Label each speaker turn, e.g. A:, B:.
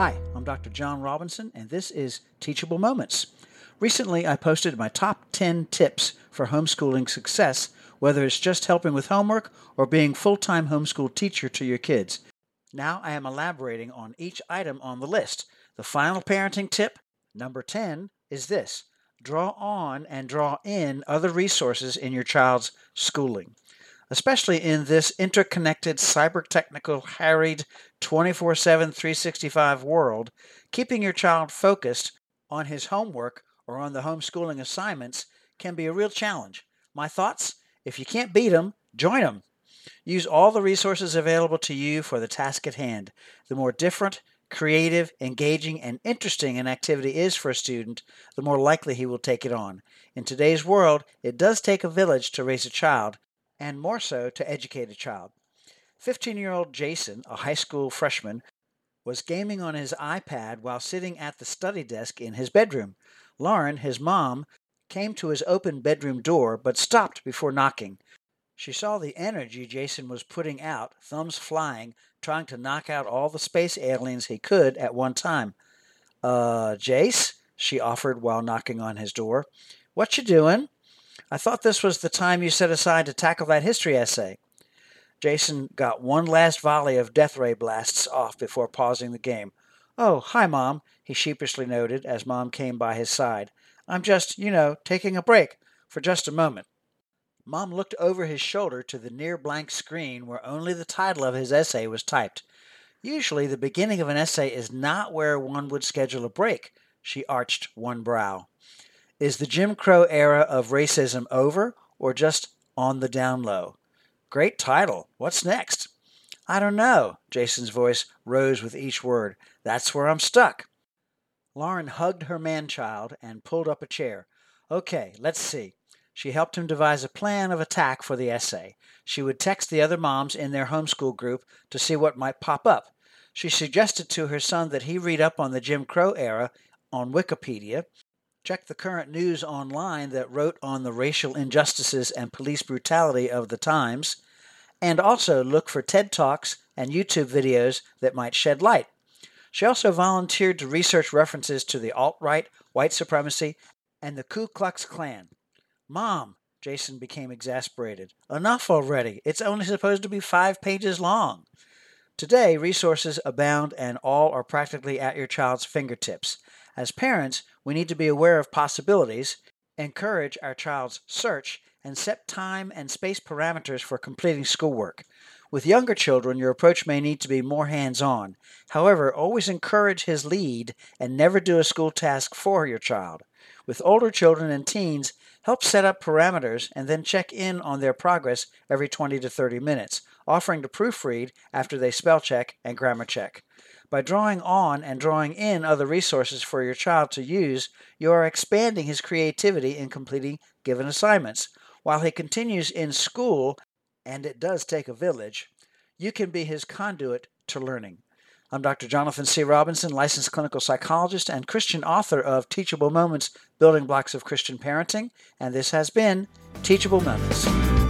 A: Hi, I'm Dr. John Robinson, and this is Teachable Moments. Recently, I posted my top 10 tips for homeschooling success, whether it's just helping with homework or being full-time homeschool teacher to your kids. Now I am elaborating on each item on the list. The final parenting tip, number 10, is this. Draw on and draw in other resources in your child's schooling especially in this interconnected, cyber technical, harried, 24 7, 365 world, keeping your child focused on his homework or on the homeschooling assignments can be a real challenge. My thoughts? If you can't beat them, join them. Use all the resources available to you for the task at hand. The more different, creative, engaging, and interesting an activity is for a student, the more likely he will take it on. In today's world, it does take a village to raise a child, and more so to educate a child. 15 year old Jason, a high school freshman, was gaming on his iPad while sitting at the study desk in his bedroom. Lauren, his mom, came to his open bedroom door but stopped before knocking. She saw the energy Jason was putting out, thumbs flying, trying to knock out all the space aliens he could at one time. Uh, Jace, she offered while knocking on his door. What you doing? I thought this was the time you set aside to tackle that history essay. Jason got one last volley of death ray blasts off before pausing the game. Oh, hi, Mom, he sheepishly noted as Mom came by his side. I'm just, you know, taking a break for just a moment. Mom looked over his shoulder to the near blank screen where only the title of his essay was typed. Usually, the beginning of an essay is not where one would schedule a break. She arched one brow. Is the Jim Crow era of racism over or just on the down low? Great title. What's next? I don't know. Jason's voice rose with each word. That's where I'm stuck. Lauren hugged her man child and pulled up a chair. Okay, let's see. She helped him devise a plan of attack for the essay. She would text the other moms in their homeschool group to see what might pop up. She suggested to her son that he read up on the Jim Crow era on Wikipedia Check the current news online that wrote on the racial injustices and police brutality of the times, and also look for TED Talks and YouTube videos that might shed light. She also volunteered to research references to the alt right, white supremacy, and the Ku Klux Klan. Mom, Jason became exasperated. Enough already. It's only supposed to be five pages long. Today, resources abound and all are practically at your child's fingertips. As parents, we need to be aware of possibilities, encourage our child's search, and set time and space parameters for completing schoolwork. With younger children, your approach may need to be more hands on. However, always encourage his lead and never do a school task for your child. With older children and teens, help set up parameters and then check in on their progress every 20 to 30 minutes, offering to proofread after they spell check and grammar check. By drawing on and drawing in other resources for your child to use, you are expanding his creativity in completing given assignments. While he continues in school, and it does take a village, you can be his conduit to learning. I'm Dr. Jonathan C. Robinson, licensed clinical psychologist and Christian author of Teachable Moments Building Blocks of Christian Parenting, and this has been Teachable Moments.